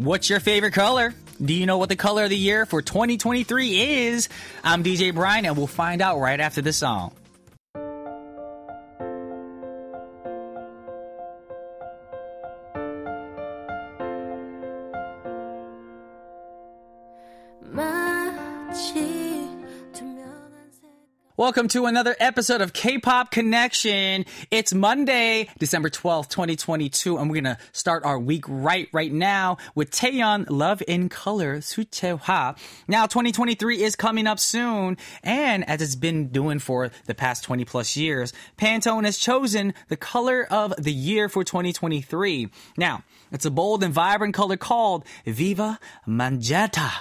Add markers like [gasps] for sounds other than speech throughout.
What's your favorite color? Do you know what the color of the year for 2023 is? I'm DJ Brian, and we'll find out right after the song. Welcome to another episode of K-Pop Connection. It's Monday, December 12th, 2022, and we're gonna start our week right right now with Taeyeon Love in Color Suchehwa. Now, 2023 is coming up soon, and as it's been doing for the past 20 plus years, Pantone has chosen the color of the year for 2023. Now, it's a bold and vibrant color called Viva Magenta.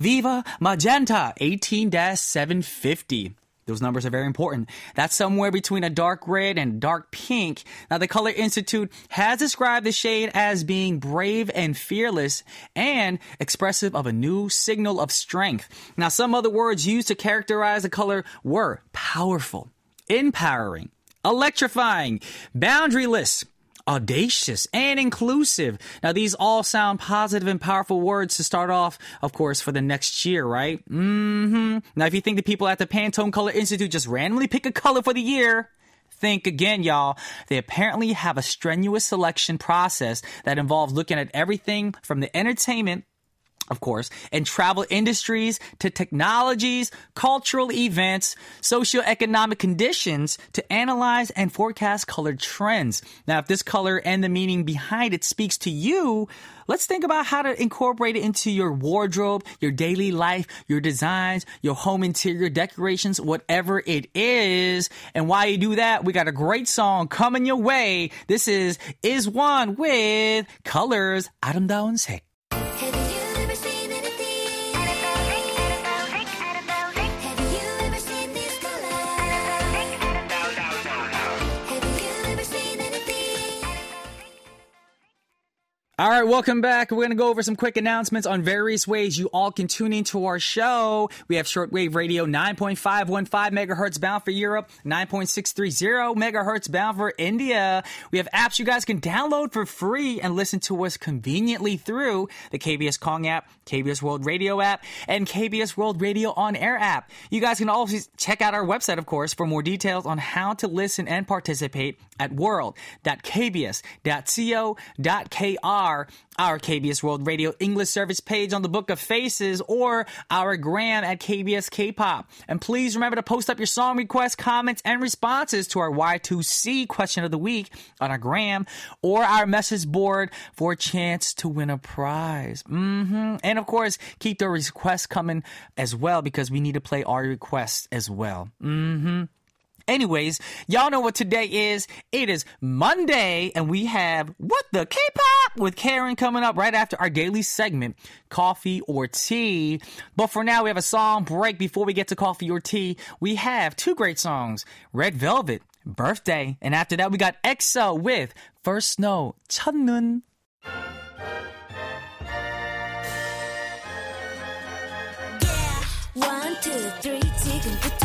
Viva Magenta 18 750. Those numbers are very important. That's somewhere between a dark red and dark pink. Now, the Color Institute has described the shade as being brave and fearless and expressive of a new signal of strength. Now, some other words used to characterize the color were powerful, empowering, electrifying, boundaryless, audacious, and inclusive. Now, these all sound positive and powerful words to start off, of course, for the next year, right? Mm-hmm. Now, if you think the people at the Pantone Color Institute just randomly pick a color for the year, think again, y'all. They apparently have a strenuous selection process that involves looking at everything from the entertainment of course, and travel industries to technologies, cultural events, socioeconomic conditions to analyze and forecast colored trends. Now, if this color and the meaning behind it speaks to you, let's think about how to incorporate it into your wardrobe, your daily life, your designs, your home interior decorations, whatever it is. And while you do that, we got a great song coming your way. This is IZ*ONE with Colors 아름다운 색. All right, welcome back. We're going to go over some quick announcements on various ways you all can tune into our show. We have shortwave radio 9.515 megahertz bound for Europe, 9.630 megahertz bound for India. We have apps you guys can download for free and listen to us conveniently through the KBS Kong app, KBS World Radio app, and KBS World Radio on Air app. You guys can also check out our website, of course, for more details on how to listen and participate at world.kbs.co.kr our KBS World Radio English service page on the Book of Faces or our gram at KBS K-pop. And please remember to post up your song requests, comments, and responses to our Y2C question of the week on our gram or our message board for a chance to win a prize. Mm-hmm. And of course, keep the requests coming as well because we need to play our requests as well. Mm-hmm. Anyways, y'all know what today is. It is Monday, and we have What the K-pop with Karen coming up right after our daily segment, Coffee or Tea. But for now, we have a song break before we get to Coffee or Tea. We have two great songs, Red Velvet, Birthday, and after that, we got EXO with First Snow, 첫눈. One, two, three, 지금부터 다 surprise. A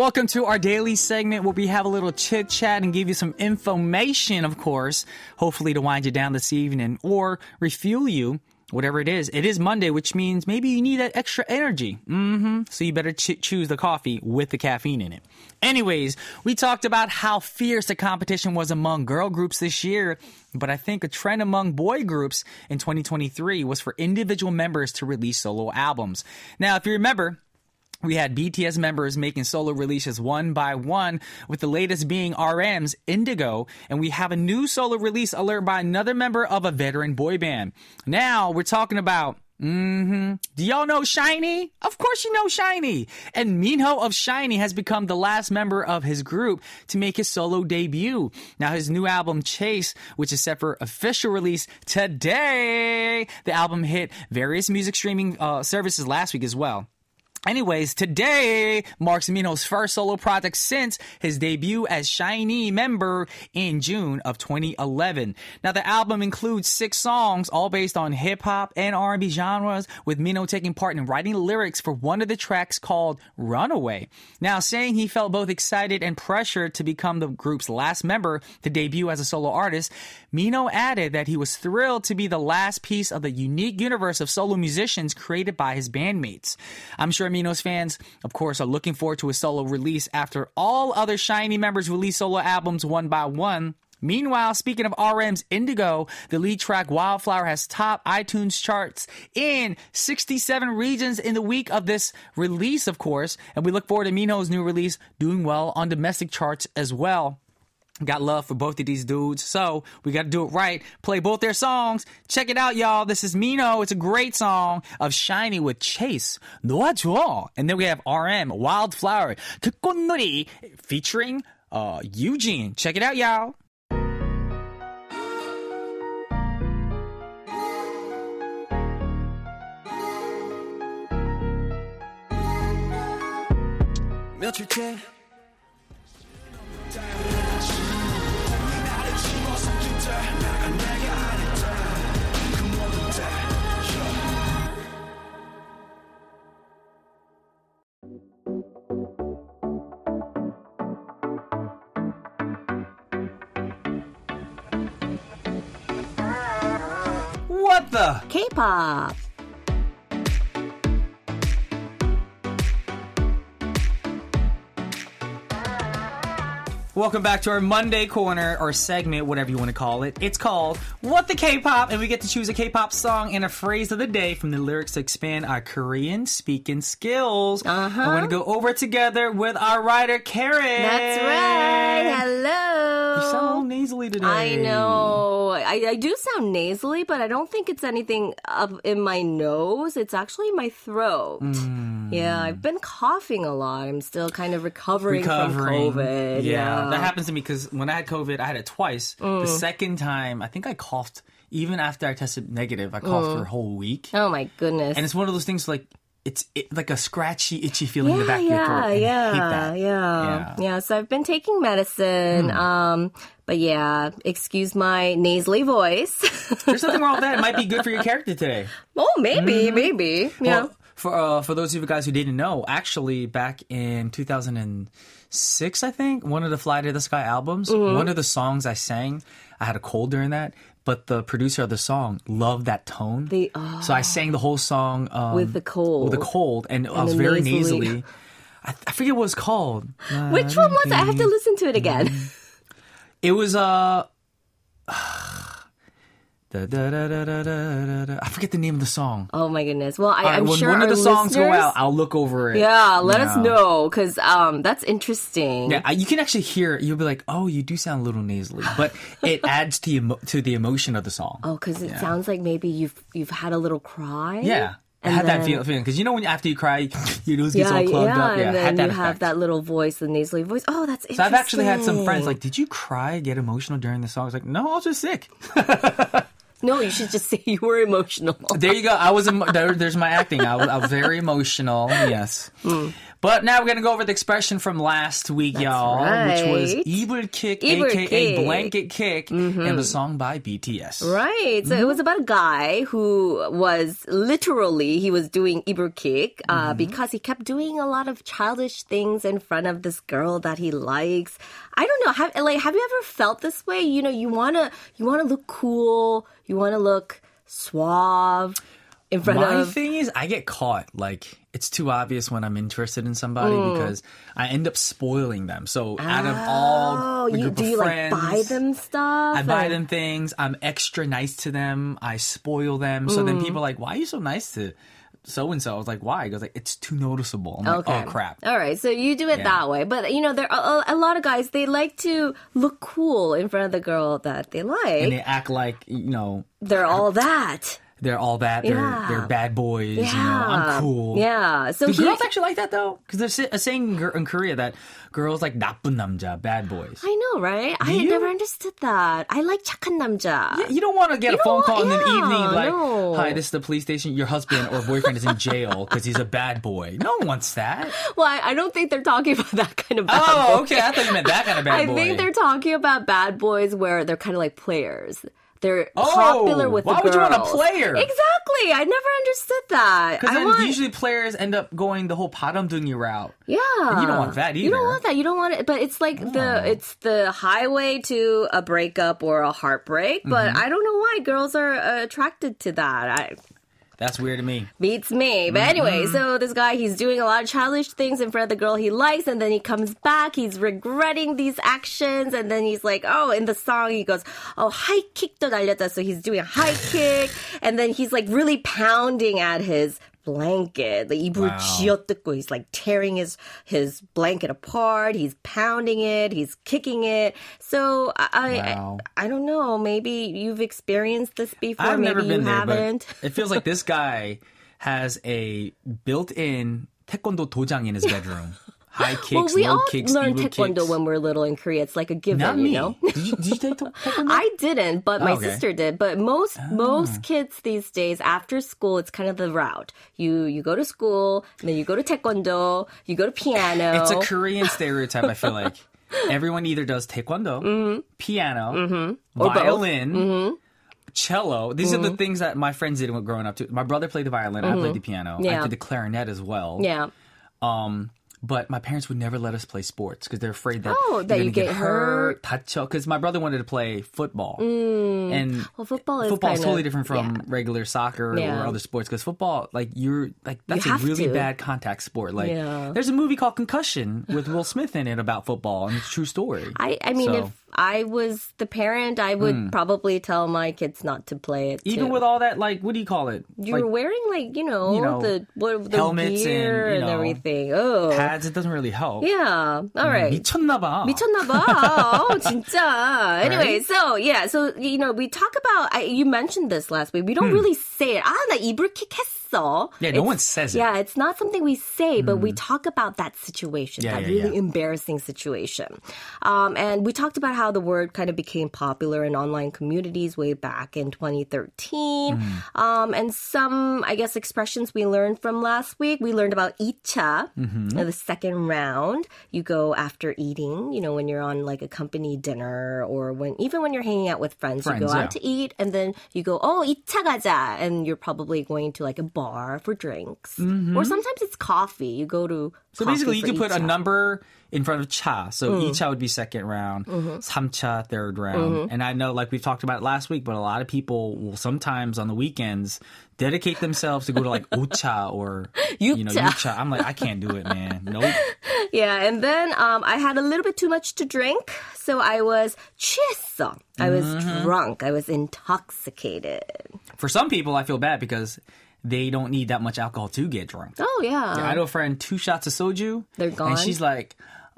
Welcome to our daily segment where we have a little chit chat and give you some information, of course, hopefully to wind you down this evening or refuel you, whatever it is. It is Monday, which means maybe you need that extra energy. hmm So you better ch- choose the coffee with the caffeine in it. Anyways, we talked about how fierce the competition was among girl groups this year, but I think a trend among boy groups in 2023 was for individual members to release solo albums. Now, if you remember, we had BTS members making solo releases one by one, with the latest being RM's Indigo, and we have a new solo release alert by another member of a veteran boy band. Now we're talking about Do y'all know SHINee? Of course you know SHINee. And Minho of SHINee has become the last member of his group to make his solo debut. Now his new album Chase, which is set for official release today. The album hit various music streaming uh, services last week as well. Anyways, today marks Minho's first solo project since his debut as SHINee member in June of 2011. Now, the album includes six songs, all based on hip hop and R&B genres, with Minho taking part in writing lyrics for one of the tracks called "Runaway." Now, saying he felt both excited and pressured to become the group's last member to debut as a solo artist, Minho added that he was thrilled to be the last piece of the unique universe of solo musicians created by his bandmates. I'm sure Minho's fans, of course, are looking forward to his solo release after all other SHINee members release solo albums one by one. Meanwhile, speaking of RM's Indigo, the lead track Wildflower has top iTunes charts in 67 regions in the week of this release, of course, and we look forward to Minho's new release doing well on domestic charts as well. Got love for both of these dudes, so we got to do it right. Play both their songs. Check it out, y'all. This is Minho. It's a great song of SHINee with Chase. Noah Jewel. And then we have RM, Wildflower, Kukonuri, featuring uh, youjeen. Check it out, y'all. 며칠째 What the? K-pop. Welcome back to our Monday corner or segment, whatever you want to call it. It's called What the K-pop, and we get to choose a K-pop song and a phrase of the day from the lyrics to expand our Korean speaking skills. Uh-huh. We're going to go over together with our writer Karen. That's right. Hello. You sound a little nasally today. I know. I, I do sound nasally, but I don't think it's anything up in my nose. It's actually my throat. Mm. Yeah, I've been coughing a lot. I'm still kind of recovering, Recovering. from COVID. Yeah, Yeah. that happens to me because when I had COVID, I had it twice. Mm. The second time, I think I coughed. Even after I tested negative, I coughed Mm. for a whole week. Oh my goodness. And it's one of those things like it's it, like a scratchy, itchy feeling in the yeah, back of your throat. yeah, yeah, that. yeah, Yeah. Yeah. So I've been taking medicine. Um, but yeah, excuse my nasally voice. [laughs] There's nothing wrong with that. It might be good for your character today. oh, maybe, maybe. Yeah. Well, for uh, for those of you guys who didn't know, actually back in 2006, I think one of the Fly to the Sky albums, Mm-hmm. one of the songs I sang, I had a cold during that. But the producer of the song loved that tone, The- so I sang the whole song um, With the cold. With the cold, and, I was very nasally. nasally. I, I forget what it's called. Which one was it? I have to listen to it again. It was uh da, da, da, da, da, da, da. I forget the name of the song. Oh my goodness. Well, I, right, I'm when sure one of the songs go out, I'll look over it. Yeah, let us Yeah. know because um, that's interesting. Yeah, you can actually hear. You'll be like, "Oh, you do sound a little nasally," but it [laughs] adds to emo- to the emotion of the song. Oh, because it sounds like maybe you've you've had a little cry. Yeah, I And had that then- feel- feeling because you know when after you cry, [laughs] your nose gets Yeah, all plugged yeah, up. Yeah, and then had that you have that little voice, the nasally voice. Oh, that's interesting. So I've actually had some friends like, "Did you cry, get emotional during the song?" I was like, "No, I was just sick." [laughs] No, you should just [laughs] say you were emotional. There you go. I was. Emo- there, there's my acting. I was, I was very emotional. Yes. Hmm. But now we're gonna go over the expression from last week, y'all, which was right. "Ibul Kick," Ibul aka kick. Mm-hmm. "blanket kick," and the song by BTS. Right. So it was about a guy who was literally he was doing Iber kick uh, because he kept doing a lot of childish things in front of this girl that he likes. I don't know. Have like have you ever felt this way? You know, you wanna you wanna look cool. You wanna look suave in front My of. thing is, I get caught. Like, it's too obvious when I'm interested in somebody Mm. because I end up spoiling them. So, out of all Oh, the you, group do of you friends, like buy them stuff? I buy and- them things. I'm extra nice to them. I spoil them. So Mm. then people are like, "Why are you so nice to so and so?" I was like, "Why?" He goes like, "It's too noticeable." I'm like, "Oh crap." All right, so you do it Yeah. that way, but you know there are a, a lot of guys they like to look cool in front of the girl that they like. And they act like you know They're all that they're all that. They're Yeah. they're bad boys. Yeah. You know, I'm cool. Yeah. So Do he, girls actually like that though? Because there's a saying in Gor- in Korea that girls like 나쁜 남자, bad boys. I know, right? I you? never understood that. I like 착한 남자. You don't want to get a You phone don't call in the want- evening yeah, like, no. "Hi, this is the police station. Your husband or boyfriend is in jail because he's a bad boy." No one wants that. Well, I, I don't think they're talking about that kind of bad Oh, boy. okay. I thought you meant that kind of bad I [laughs] boy. think they're talking about bad boys where they're kind of like players. They're oh, popular with why would you want a player? Exactly. I never understood that. Because want... usually players end up going the whole padamdungi route. Yeah. And you don't want that either. You don't want that. You don't want it. But it's like oh. the it's the highway to a breakup or a heartbreak. But mm-hmm. I don't know why girls are attracted to that. I that's weird to me. Beats me. But mm-hmm. anyway, mm-hmm. so this guy, he's doing a lot of childish things in front of the girl he likes, and then he comes back, he's regretting these actions, and then he's like, oh, in the song, he goes, oh, high kick, so he's doing a high kick, and then he's like really pounding at his blanket. The Ibru wow. He's like tearing his, his blanket apart. He's pounding it. He's kicking it. So I, wow. I, I, don't know. Maybe you've experienced this before. I've maybe never been there, haven't. But [laughs] it feels like this guy has a built in taekwondo dojang in his bedroom. [laughs] High [gasps] kicks, well, we low all kicks, learn taekwondo kicks. when we're little in Korea. It's like a given, Not you me. know. Did you, did you take [laughs] taekwondo? I didn't, but my Oh, okay. Ah. sister did. But most most kids these days, after school, it's kind of the route. You you go to school, and then you go to taekwondo, you go to piano. [laughs] It's a Korean stereotype. I feel like [laughs] everyone either does taekwondo, piano, Mm-hmm. Or both. violin, cello. These are the things that my friends did when growing up too. My brother played the violin. I played the piano. I Yeah. did the clarinet as well. yeah. Um, but my parents would never let us play sports because they're afraid that Oh, that you're gonna get hurt. Because my brother wanted to play football, mm. and Well, football is football is totally of- different from yeah. regular soccer Yeah. or other sports. Because football, like you're like that's a really to. bad contact sport. Like Yeah. there's a movie called Concussion with Will Smith in it about football, and it's a true story. I, I mean, So- if I was the parent, I would probably tell my kids not to play it. even too. with all that, like what do you call it? you like were wearing like you know, you know, the what the helmets and, gear you and, know, everything. Oh, pads. It doesn't really help. yeah. All right. 미쳤나봐. 미쳤나봐. oh, [laughs] 진짜. Anyway, Right? so yeah, so you know, we talk about. I, you mentioned this last week. We don't really say it. 아, 나 이불킥 했어. muscle. Yeah, no one says it. Yeah, it's not something we say, but mm. we hmm. talk about that situation, yeah, that yeah, really yeah. embarrassing situation. Um, and we talked about how the word kind of became popular in online communities way back in 2013. Mm. Um, and some, I guess, expressions we learned from last week. We learned about icha, mm-hmm. the second round. You go after eating, you know, when you're on like a company dinner or when even when you're hanging out with friends, friends you go out to eat and then you go, oh, icha 가자. And you're probably going to like a bar for drinks. Or sometimes it's coffee. You go to Mm-hmm. So coffee basically, you for could put a 2차. number in front of cha. So Mm. each would be second round, Mm-hmm. samcha third round. And I know, like we've talked about last week, but a lot of people will sometimes on the weekends dedicate themselves to go to like [laughs] ocha or you know Yucha. yucha. I'm like, I can't do it, man. [laughs] Nope. Yeah, and then um, I had a little bit too much to drink, so I was 취했어. I was Mm-hmm. drunk. I was intoxicated. For some people, I feel bad because they don't need that much alcohol to get drunk. Oh yeah. I know a friend, two shots of soju. They're gone? And she's like,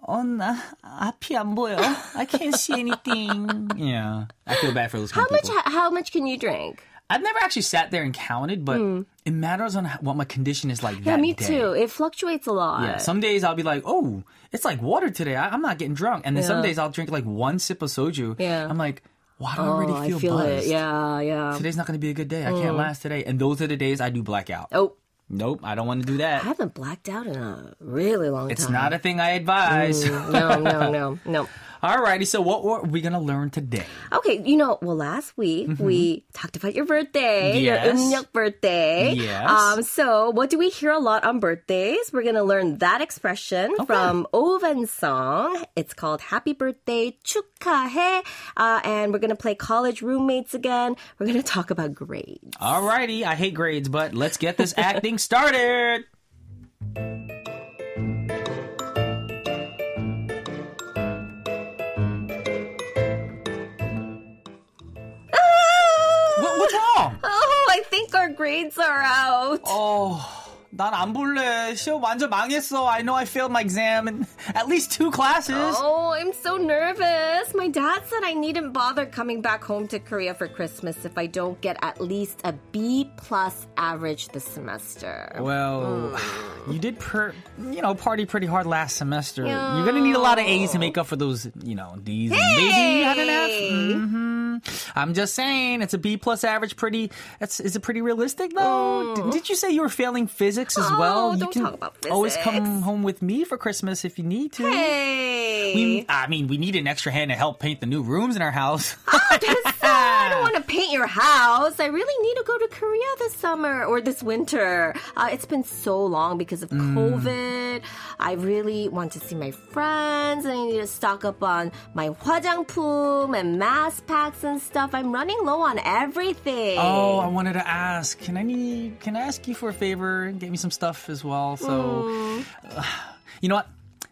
oh, 나 앞이 안 보여. I can't see anything. [laughs] Yeah. I feel bad for those kind how of much? people. How much can you drink? I've never actually sat there and counted, but it matters on how- what my condition is like Hmm. Yeah, that me day. too. It fluctuates a lot. Yeah, some days I'll be like, oh, it's like water today. I, I'm not getting drunk. And then some Yeah. days I'll drink like one sip of soju. Yeah. I'm like, I don't Oh, already I feel, feel buzzed. it. Yeah, yeah. Today's not going to be a good day. I can't mm. last today. And those are the days I do blackout. Oh, Nope, I don't want to do that. I haven't blacked out in a really long It's time. It's not a thing I advise. Mm, no, no, no, [laughs] no. All righty. So what are we gonna learn today? Okay. You know, well, last week mm-hmm. we talked about your birthday, yes. your 음력 birthday. Yes. Um. So what do we hear a lot on birthdays? We're gonna learn that expression okay. from Ovan's song. It's called "Happy Birthday 축하해," uh, and we're gonna play college roommates again. We're gonna talk about grades. All righty. I hate grades, but let's get this acting started. Our grades are out. Oh, 난 안 볼래. 시험 완전 망했어. I know I failed my exam in at least two classes. Oh, I'm so nervous. My dad said I needn't bother coming back home to Korea for Christmas if I don't get at least a B plus average this semester. Well, Hmm. you did, per, you know, party pretty hard last semester. You're gonna need a lot of A's to make up for those, you know, D's. and Maybe you had an F. hmm I'm just saying, it's a B plus average. Pretty. That's is it pretty realistic though? D- Did you say you were failing physics As Oh, well? you don't can talk about always come home with me for Christmas if you need to. Hey. We, I mean, we need an extra hand to help paint the new rooms in our house. [laughs] Tessa, I don't want to paint your house. I really need to go to Korea this summer or this winter. Uh, it's been so long because of Mm. COVID. I really want to see my friends and I need to stock up on my 화장품 and mask packs and stuff. I'm running low on everything. Oh, I wanted to ask. Can I need? Can I ask you for a favor? Get me some stuff as well. So, uh, you know what?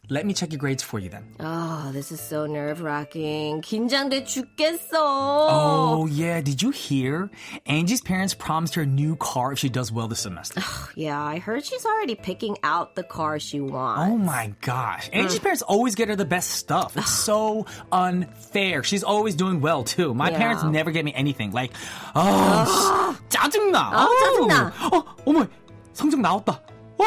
Let me check your grades for you then. Oh, this is so nerve wracking. 긴장돼 죽겠어. Oh yeah, did you hear? Angie's parents promised her a new car if she does well this semester. Yeah, I heard she's already picking out the car she wants. Oh my gosh. Angie's parents always get her the best stuff. It's so unfair. She's always doing well too. My Yeah. parents never get me anything. Like, oh, 씨, 짜증나. 어, 짜증나. 어, 어머, 성적 나왔다. 어,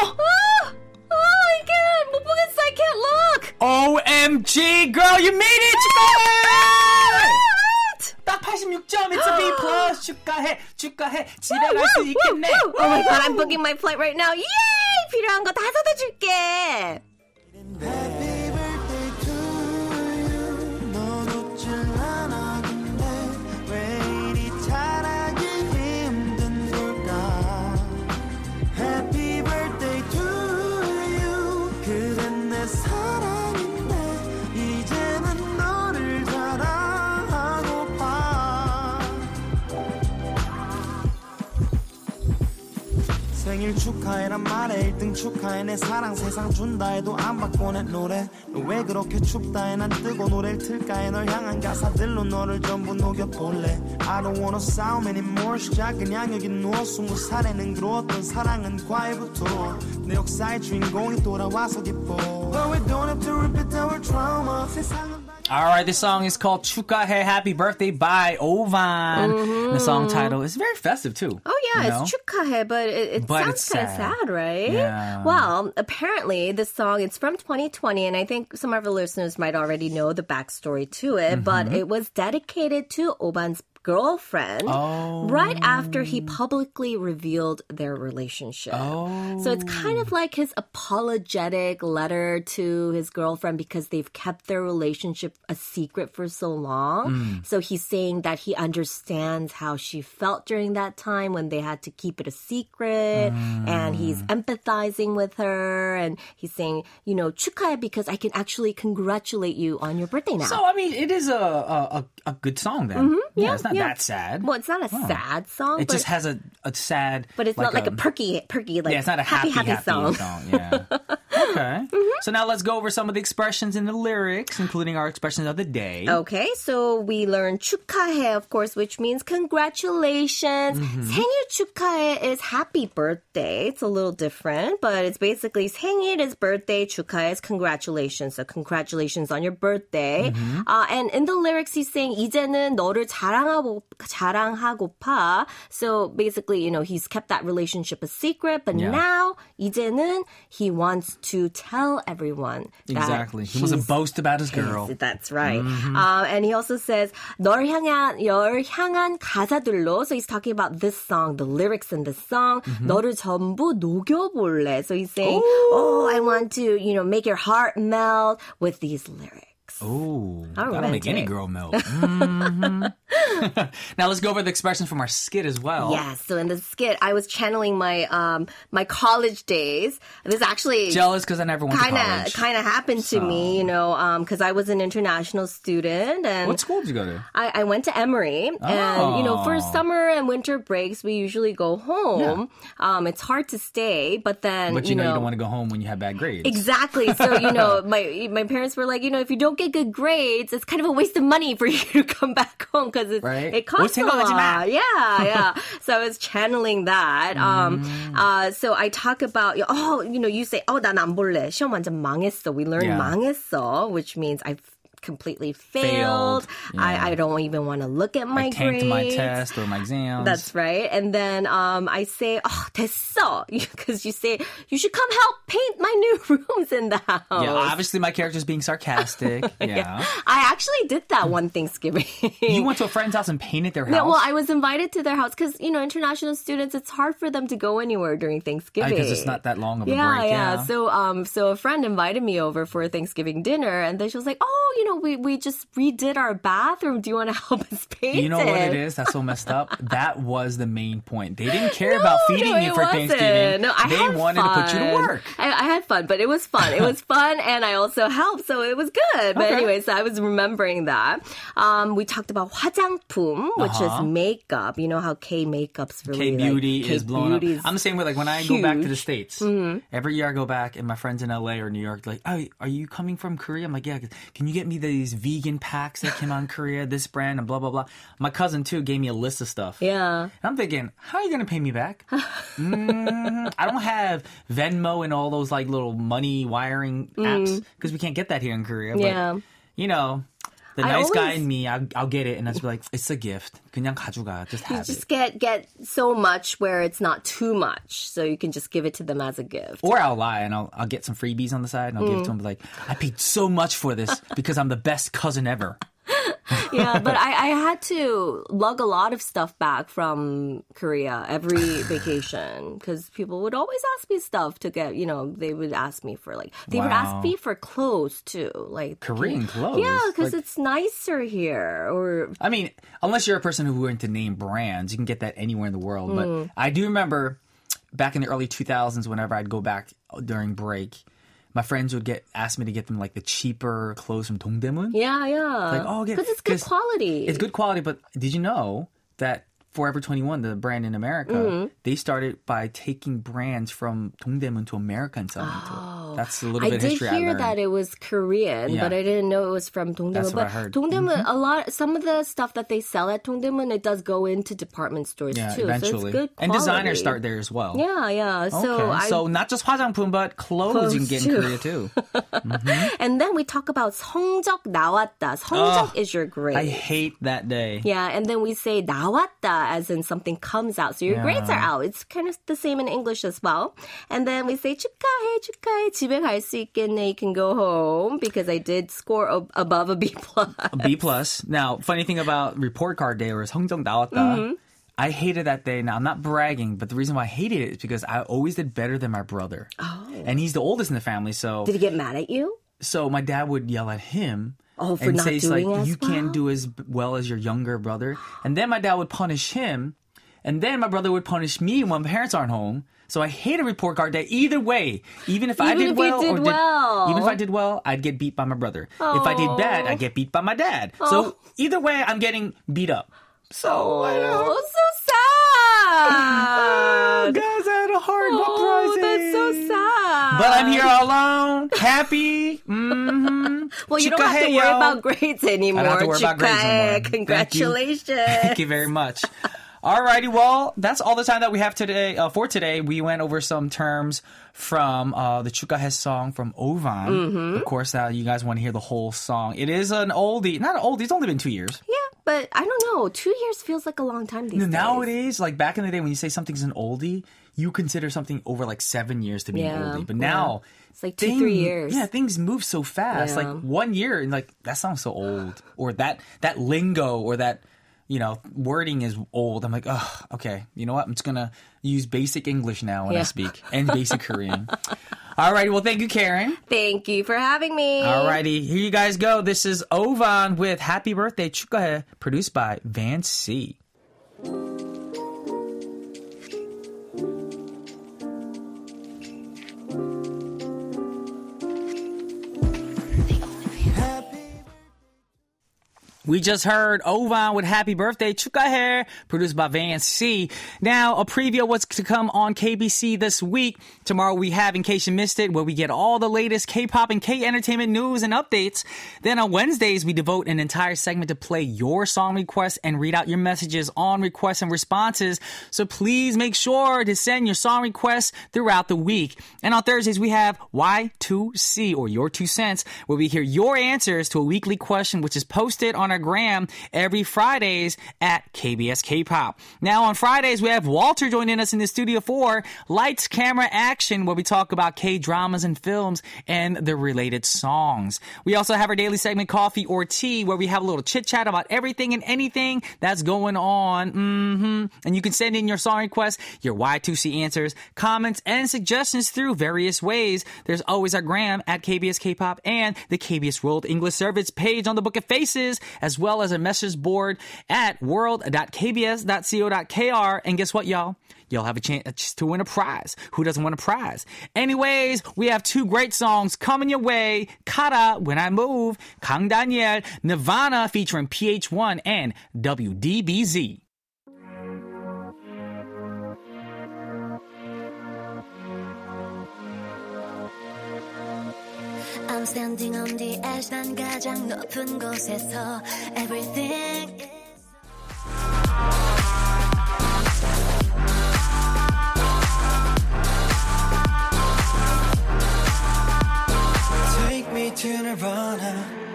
OMG, girl, you made it! 축하해! 딱 86점, it's a B plus. 축하해, 축하해. 집에 갈 수 있겠네. Oh my god, I'm booking my flight right now. Yay! 필요한 거 다 사다 줄게. 생일 축하해 란 말에 1등 축하해 내 사랑 세상 준다 해도 안 바꿔내 노래. 너 왜 그렇게 춥다 해? 난 뜨고 노래를 틀까 해널 향한 가사들로 너를 전부 녹여볼래. I don't wanna 싸움 anymore. 시작 그냥 여기 누워 스무 살에는 그로웠던 사랑은 과일부터 내 역사의 주인공이 돌아와서 기뻐. But we don't have to repeat our trauma. 세상은 All right, this song is called Chuka Happy Birthday by Ovan. Mm-hmm. The song title is very festive too. Oh yeah, you know? it's Chuka but it, it but sounds kind of sad, right? Yeah. Well, apparently this song it's from 2020, and I think some of our listeners might already know the backstory to it. Mm-hmm. But it was dedicated to Ovan's girlfriend Oh. right after he publicly revealed their relationship. So it's kind of like his apologetic letter to his girlfriend because they've kept their relationship a secret for so long. Mm. So he's saying that he understands how she felt during that time when they had to keep it a secret and he's Mm. empathizing with her and he's saying, you know, 축하해 because I can actually congratulate you on your birthday now. So I mean, it is a a, a, a good song then. Yeah, it's not yeah. that sad. well, it's not a sad song, it just has a, a sad. but it's not like a perky, perky, like yeah, it's not a happy, happy, happy, song. Yeah. [laughs] okay. So now let's go over some of the expressions in the lyrics, including our expressions of the day. Okay, so we learned 축하해, of course, which means congratulations. Mm-hmm. 생일 축하해 is happy birthday. It's a little different, but it's basically 생일 is birthday, 축하해 is congratulations. So congratulations on your birthday. Mm-hmm. Uh, and in the lyrics, he's saying 이제는 너를 자랑하고 자랑하고파. So basically, you know, he's kept that relationship a secret, but Yeah. now 이제는 he wants to tell everyone that Exactly. He wants to he's boast about his girl. Yes, that's right. Mm-hmm. Um, and he also says 널 향한 널 향한 가사들로. So he's talking about this song, the lyrics in this song. Mm-hmm. 너를 전부 녹여볼래. So he's saying, oh, I want to, you know, make your heart melt with these lyrics. Ooh, I don't make any girl melt. Mhm. [laughs] now let's go over the expressions from our skit as well. Yes. So in the skit, I was channeling my um my college days. This actually Jealous because I never went kind to of college. kind of happened to me, you know, because I was an international student and What school did you go to? I, I went to Emory, and you know, for Oh. summer and winter breaks, we usually go home. Um, it's hard to stay, but then But you, know, you don't want to go home when you have bad grades. Exactly. So you know, [laughs] my my parents were like, you know, if you don't get good grades, it's kind of a waste of money for [laughs] you to come back home because it's right? It costs a 생각하지 마. lot. Yeah, [laughs] yeah. so I was channeling that. Um, Mm. uh, so I talk about, oh, you know, you say, oh, 난 안 볼래. 시험 완전 망했어. We learned Yeah. 망했어, which means I've completely Failed. failed. Yeah. I, I don't even want to look at my I tanked grades. my test or my exams. That's right. And then um, I say, oh, 됐어. Because [laughs] you say, you should come help paint my new [laughs] rooms in the house. yeah, obviously my character's being sarcastic. [laughs] yeah. I actually did that one Thanksgiving. You went to a friend's house and painted their house. No, well, I was invited to their house because you know international students. It's hard for them to go anywhere during Thanksgiving because it's not that long of a yeah, break. yeah. Yeah. So, um, so a friend invited me over for a Thanksgiving dinner, and then she was like, "Oh, you know, we we just redid our bathroom. Do you want to help us paint [laughs] You know what it is? That's so messed up. [laughs] That was the main point. They didn't care about No, feeding no, you it for wasn't. Thanksgiving. No, I they had wanted to put you to fun. work. I, I had fun, but it was fun. It was [laughs] fun, and I also helped, so it was good. But Okay. anyway, so I was remembering that. Um, we talked about 화장품, which Uh-huh. is makeup. You know how K makeup's really K beauty like, K is blown beauty up. I'm the same way. Like when I go back to the huge. states, Mm-hmm. every year I go back, and my friends in LA or New York, like, oh, are you coming from Korea? I'm like, yeah. Can you get me these vegan packs that came out in Korea? This brand and blah blah blah. My cousin too gave me a list of stuff. Yeah. And I'm thinking, how are you gonna pay me back? [laughs] mm, I don't have Venmo and all those like little money wiring apps because we can't get that here in Korea. But, Mm. Yeah. you know. The I nice guy always- in me, I'll, I'll get it, and I'll just be like, "It's a gift. 그냥 가져가. Just You have just it." get get so much where it's not too much, so you can just give it to them as a gift. Or I'll lie and I'll, I'll get some freebies on the side and I'll give it to him. Be like, I paid so much for this because I'm the best cousin ever. [laughs] yeah, but I, I had to lug a lot of stuff back from Korea every [sighs] vacation because people would always ask me stuff to get, you know, they would ask me for like, they would ask me for clothes too. Like, Korean clothes? Yeah, because Like- it's nicer here. Or, I mean, unless you're a person who went to name brands, you can get that anywhere in the world. Mm. But I do remember back in the early 2000s, whenever I'd go back during break, my friends would get ask me to get them like the cheaper clothes from Dongdaemun. yeah, yeah. Like, oh, get- Because it's good quality. It's good quality, but did you know that Forever 21, the brand in America, Mm-hmm. they started by taking brands from Dongdaemun to America and selling it to it. That's a little Oh. I bit of did history I hear learned. that it was Korean, Yeah. but I didn't know it was from Dongdaemun. That's what but I heard. Mm-hmm. Dongdaemun, a lot, some of the stuff that they sell at Dongdaemun, it does go into department stores yeah, too. eventually. So it's good and designers quality. start there as well. Yeah, yeah. So okay. I so not just 화장품, but clothes, you can get in Korea too. [laughs] and then we talk about 성적 나왔다. 성적 is your grade. I hate that day. yeah, and then we say 나왔다 as in something comes out. So your grades are out. It's kind of the same in English as well. And then we say 축하해, 축하해. 집에 갈 수 있겠네. You can go home because I did score ab- above a B plus. A B plus. Now, funny thing about report card day or 성적 나왔다. Mm-hmm. I hated that day. Now I'm not bragging, but the reason why I hated it is because I always did better than my brother. Oh. And he's the oldest in the family, so Did he get mad at you? so my dad would yell at him. Oh, for and not say it's doing like as you well? can't do as b- well as your younger brother. And then my dad would punish him, and then my brother would punish me when my parents aren't home. So I hate a report card day either way. Even if even I did, if well, did, did well, even if I did well, I'd get beat by my brother. Aww. If I did bad, I'd get beat by my dad. Aww. So either way, I'm getting beat up. So so sad. [laughs] Oh, guys, I had a hard oh, uprising. That's so sad. But I'm here alone, happy. Mm-hmm. [laughs] well, you don't have to worry about grades anymore. I don't have to worry about grades anymore. Congratulations. Thank you, [laughs] Thank you very much. Alrighty, well, that's all the time that we have today. Uh, for today, we went over some terms from uh, the Chukahe song from Ovan. Mm-hmm. Of course, now you guys want to hear the whole song. It is an oldie, not an oldie. It's only been two years. Yeah, but I don't know. Two years feels like a long time these days. Nowadays, like back in the day, when you say something's an oldie, you consider something over like seven years to be Yeah, an oldie. But yeah. now, It's like two, three years. Yeah, things move so fast. Yeah. Like one year, and like that sounds so old, or that that lingo, or that you know wording is old. I'm like, oh, okay. You know what? I'm just gonna use basic English now when I Yeah. speak and basic Korean. [laughs] Alrighty, well, thank you, Karen. Thank you for having me. Alrighty, here you guys go. This is Ovan with Happy Birthday 축하해, produced by Van C. We just heard Ovan with Happy Birthday, Chuka Hair, produced by Van C. Now, a preview of what's to come on KBC this week. Tomorrow we have In Case You Missed It, where we get all the latest K-pop and K-entertainment news and updates. Then on Wednesdays, we devote an entire segment to play your song requests and read out your messages on requests and responses. So please make sure to send your song requests throughout the week. And on Thursdays, we have Y2C, or Your Two Cents, where we hear your answers to a weekly question, which is posted on gram every Fridays at KBS K-Pop. Now on Fridays, we have Walter joining us in the studio for Lights, Camera, Action, where we talk about K-dramas and films and the related songs. We also have our daily segment, Coffee or Tea, where we have a little chit chat about everything and anything that's going on. hmm And you can send in your song requests, your Y2C answers, comments, and suggestions through various ways. There's always our gram at KBS K-Pop and the KBS World English Service page on the Book of Faces, as well as a message board at world.kbs.co.kr. And guess what, y'all? You'll have a chance to win a prize. Who doesn't want a prize? Anyways, we have two great songs coming your way. Kara, When I Move, Kang Daniel, Nirvana featuring PH1 and WDBZ. I'm standing on the edge 난 가장 높은 곳에서 Everything is Take me to Nirvana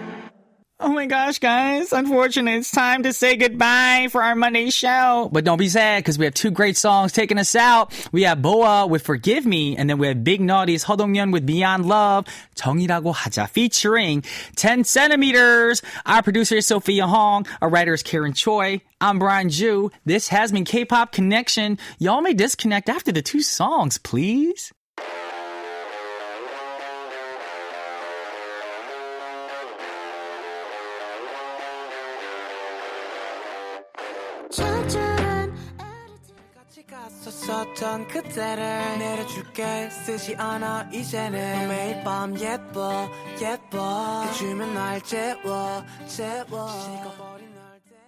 Oh my gosh, guys. Unfortunately, it's time to say goodbye for our Monday show. But don't be sad because we have two great songs taking us out. We have Boa with Forgive Me, and then we have Big Naughty's 허동연 with Beyond Love, 정이라고 하자, featuring 10 centimeters. Our producer is Sophia Hong. Our writer is Karen Choi. I'm Brian Joo. This has been K-Pop Connection. Y'all may disconnect after the two songs, please. 갔었었던 그때를 내려줄게. 쓰지 않아 이제는. 매일 밤 예뻐 예뻐. 해주면 날 재워 재워